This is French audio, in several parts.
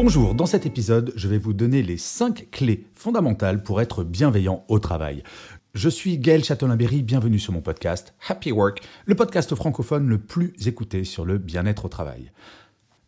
Bonjour, dans cet épisode, je vais vous donner les 5 clés fondamentales pour être bienveillant au travail. Je suis Gaël Châtelain-Berry, bienvenue sur mon podcast Happy Work, le podcast francophone le plus écouté sur le bien-être au travail.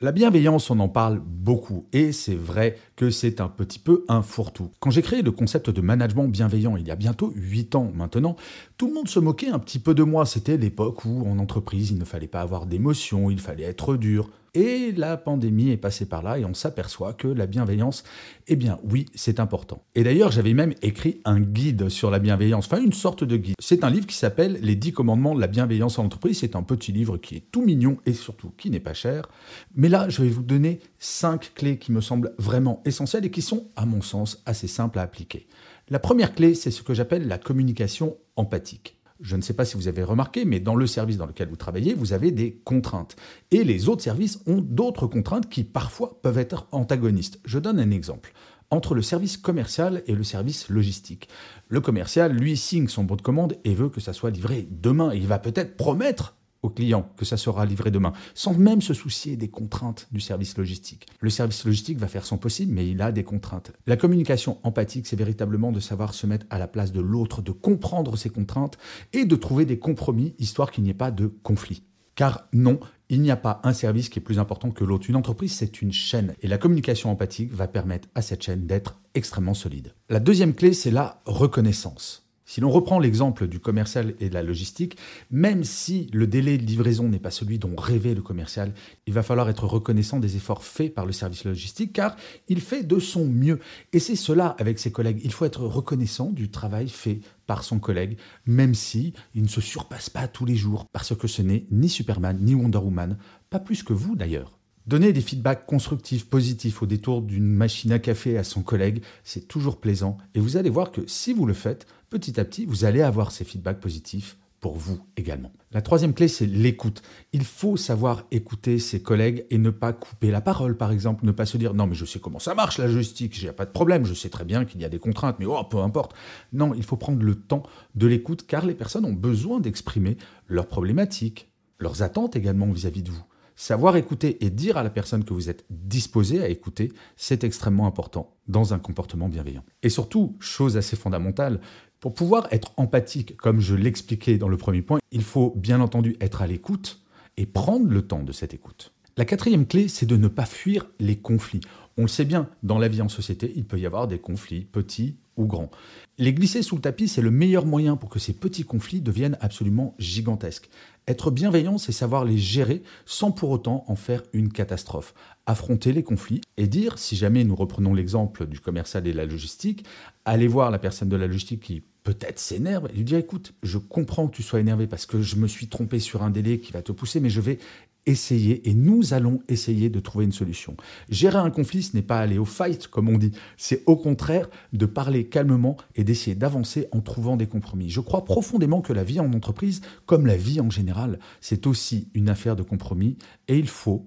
La bienveillance, on en parle beaucoup et c'est vrai que c'est un petit peu un fourre-tout. Quand j'ai créé le concept de management bienveillant il y a bientôt 8 ans maintenant, tout le monde se moquait un petit peu de moi. C'était l'époque où en entreprise il ne fallait pas avoir d'émotions, il fallait être dur. Et la pandémie est passée par là et on s'aperçoit que la bienveillance, eh bien oui, c'est important. Et d'ailleurs, j'avais même écrit un guide sur la bienveillance, enfin une sorte de guide. C'est un livre qui s'appelle Les 10 commandements de la bienveillance en entreprise. C'est un petit livre qui est tout mignon et surtout qui n'est pas cher. Mais là, je vais vous donner 5 clés qui me semblent vraiment essentielles et qui sont, à mon sens, assez simples à appliquer. La première clé, c'est ce que j'appelle la communication empathique. Je ne sais pas si vous avez remarqué, mais dans le service dans lequel vous travaillez, vous avez des contraintes. Et les autres services ont d'autres contraintes qui parfois peuvent être antagonistes. Je donne un exemple. Entre le service commercial et le service logistique. Le commercial, lui, signe son bon de commande et veut que ça soit livré demain. il va peut-être promettre au client que ça sera livré demain, sans même se soucier des contraintes du service logistique. Le service logistique va faire son possible, mais il a des contraintes. La communication empathique, c'est véritablement de savoir se mettre à la place de l'autre, de comprendre ses contraintes et de trouver des compromis, histoire qu'il n'y ait pas de conflit. Car non, il n'y a pas un service qui est plus important que l'autre. Une entreprise, c'est une chaîne. Et la communication empathique va permettre à cette chaîne d'être extrêmement solide. La deuxième clé, c'est la reconnaissance. Si l'on reprend l'exemple du commercial et de la logistique, même si le délai de livraison n'est pas celui dont rêvait le commercial, il va falloir être reconnaissant des efforts faits par le service logistique car il fait de son mieux. Et c'est cela avec ses collègues. Il faut être reconnaissant du travail fait par son collègue, même si il ne se surpasse pas tous les jours, parce que ce n'est ni Superman ni Wonder Woman, pas plus que vous d'ailleurs. Donner des feedbacks constructifs, positifs au détour d'une machine à café à son collègue, c'est toujours plaisant. Et vous allez voir que si vous le faites, petit à petit, vous allez avoir ces feedbacks positifs pour vous également. La troisième clé, c'est l'écoute. Il faut savoir écouter ses collègues et ne pas couper la parole, par exemple, ne pas se dire non mais je sais comment ça marche la logistique, j'ai pas de problème, je sais très bien qu'il y a des contraintes, mais oh peu importe. Non, il faut prendre le temps de l'écoute car les personnes ont besoin d'exprimer leurs problématiques, leurs attentes également vis-à-vis de vous. Savoir écouter et dire à la personne que vous êtes disposé à écouter, c'est extrêmement important dans un comportement bienveillant. Et surtout, chose assez fondamentale, pour pouvoir être empathique, comme je l'expliquais dans le premier point, il faut bien entendu être à l'écoute et prendre le temps de cette écoute. La quatrième clé, c'est de ne pas fuir les conflits. On le sait bien, dans la vie en société, il peut y avoir des conflits petits grands. Les glisser sous le tapis, c'est le meilleur moyen pour que ces petits conflits deviennent absolument gigantesques. Être bienveillant, c'est savoir les gérer sans pour autant en faire une catastrophe. Affronter les conflits et dire, si jamais nous reprenons l'exemple du commercial et de la logistique, aller voir la personne de la logistique qui peut-être s'énerve et lui dire écoute, je comprends que tu sois énervé parce que je me suis trompé sur un délai qui va te pousser, mais je vais essayer et nous allons essayer de trouver une solution. Gérer un conflit, ce n'est pas aller au fight, comme on dit, c'est au contraire de parler calmement et d'essayer d'avancer en trouvant des compromis. Je crois profondément que la vie en entreprise, comme la vie en général, c'est aussi une affaire de compromis et il faut,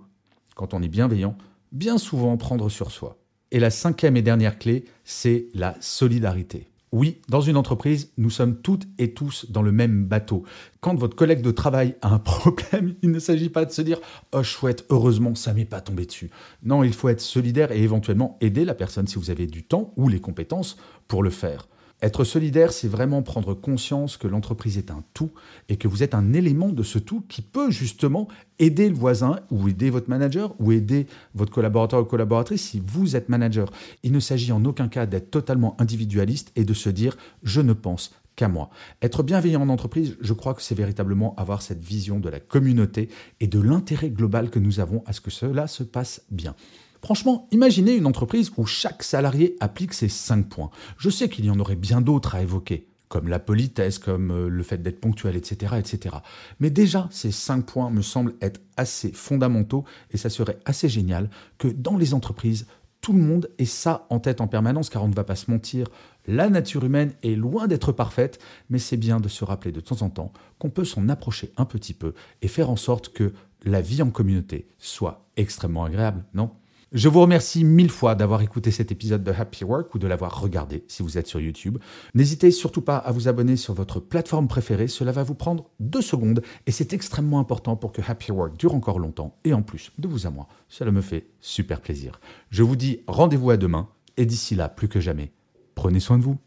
quand on est bienveillant, bien souvent prendre sur soi. Et la cinquième et dernière clé, c'est la solidarité. Oui, dans une entreprise, nous sommes toutes et tous dans le même bateau. Quand votre collègue de travail a un problème, il ne s'agit pas de se dire Oh chouette, heureusement, ça m'est pas tombé dessus. Non, il faut être solidaire et éventuellement aider la personne si vous avez du temps ou les compétences pour le faire. Être solidaire, c'est vraiment prendre conscience que l'entreprise est un tout et que vous êtes un élément de ce tout qui peut justement aider le voisin ou aider votre manager ou aider votre collaborateur ou collaboratrice si vous êtes manager. Il ne s'agit en aucun cas d'être totalement individualiste et de se dire je ne pense qu'à moi. Être bienveillant en entreprise, je crois que c'est véritablement avoir cette vision de la communauté et de l'intérêt global que nous avons à ce que cela se passe bien. Franchement, imaginez une entreprise où chaque salarié applique ces 5 points. Je sais qu'il y en aurait bien d'autres à évoquer. comme la politesse, comme euh, le fait d'être ponctuel, etc., etc. Mais déjà, ces cinq points me semblent être assez fondamentaux et ça serait assez génial que dans les entreprises, tout le monde ait ça en tête en permanence, car on ne va pas se mentir, la nature humaine est loin d'être parfaite, mais c'est bien de se rappeler de temps en temps qu'on peut s'en approcher un petit peu et faire en sorte que la vie en communauté soit extrêmement agréable, non? Je vous remercie mille fois d'avoir écouté cet épisode de Happy Work ou de l'avoir regardé si vous êtes sur YouTube. N'hésitez surtout pas à vous abonner sur votre plateforme préférée, cela va vous prendre deux secondes et c'est extrêmement important pour que Happy Work dure encore longtemps et en plus de vous à moi, cela me fait super plaisir. Je vous dis rendez-vous à demain et d'ici là, plus que jamais, prenez soin de vous.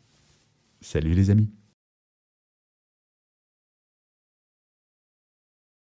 Salut les amis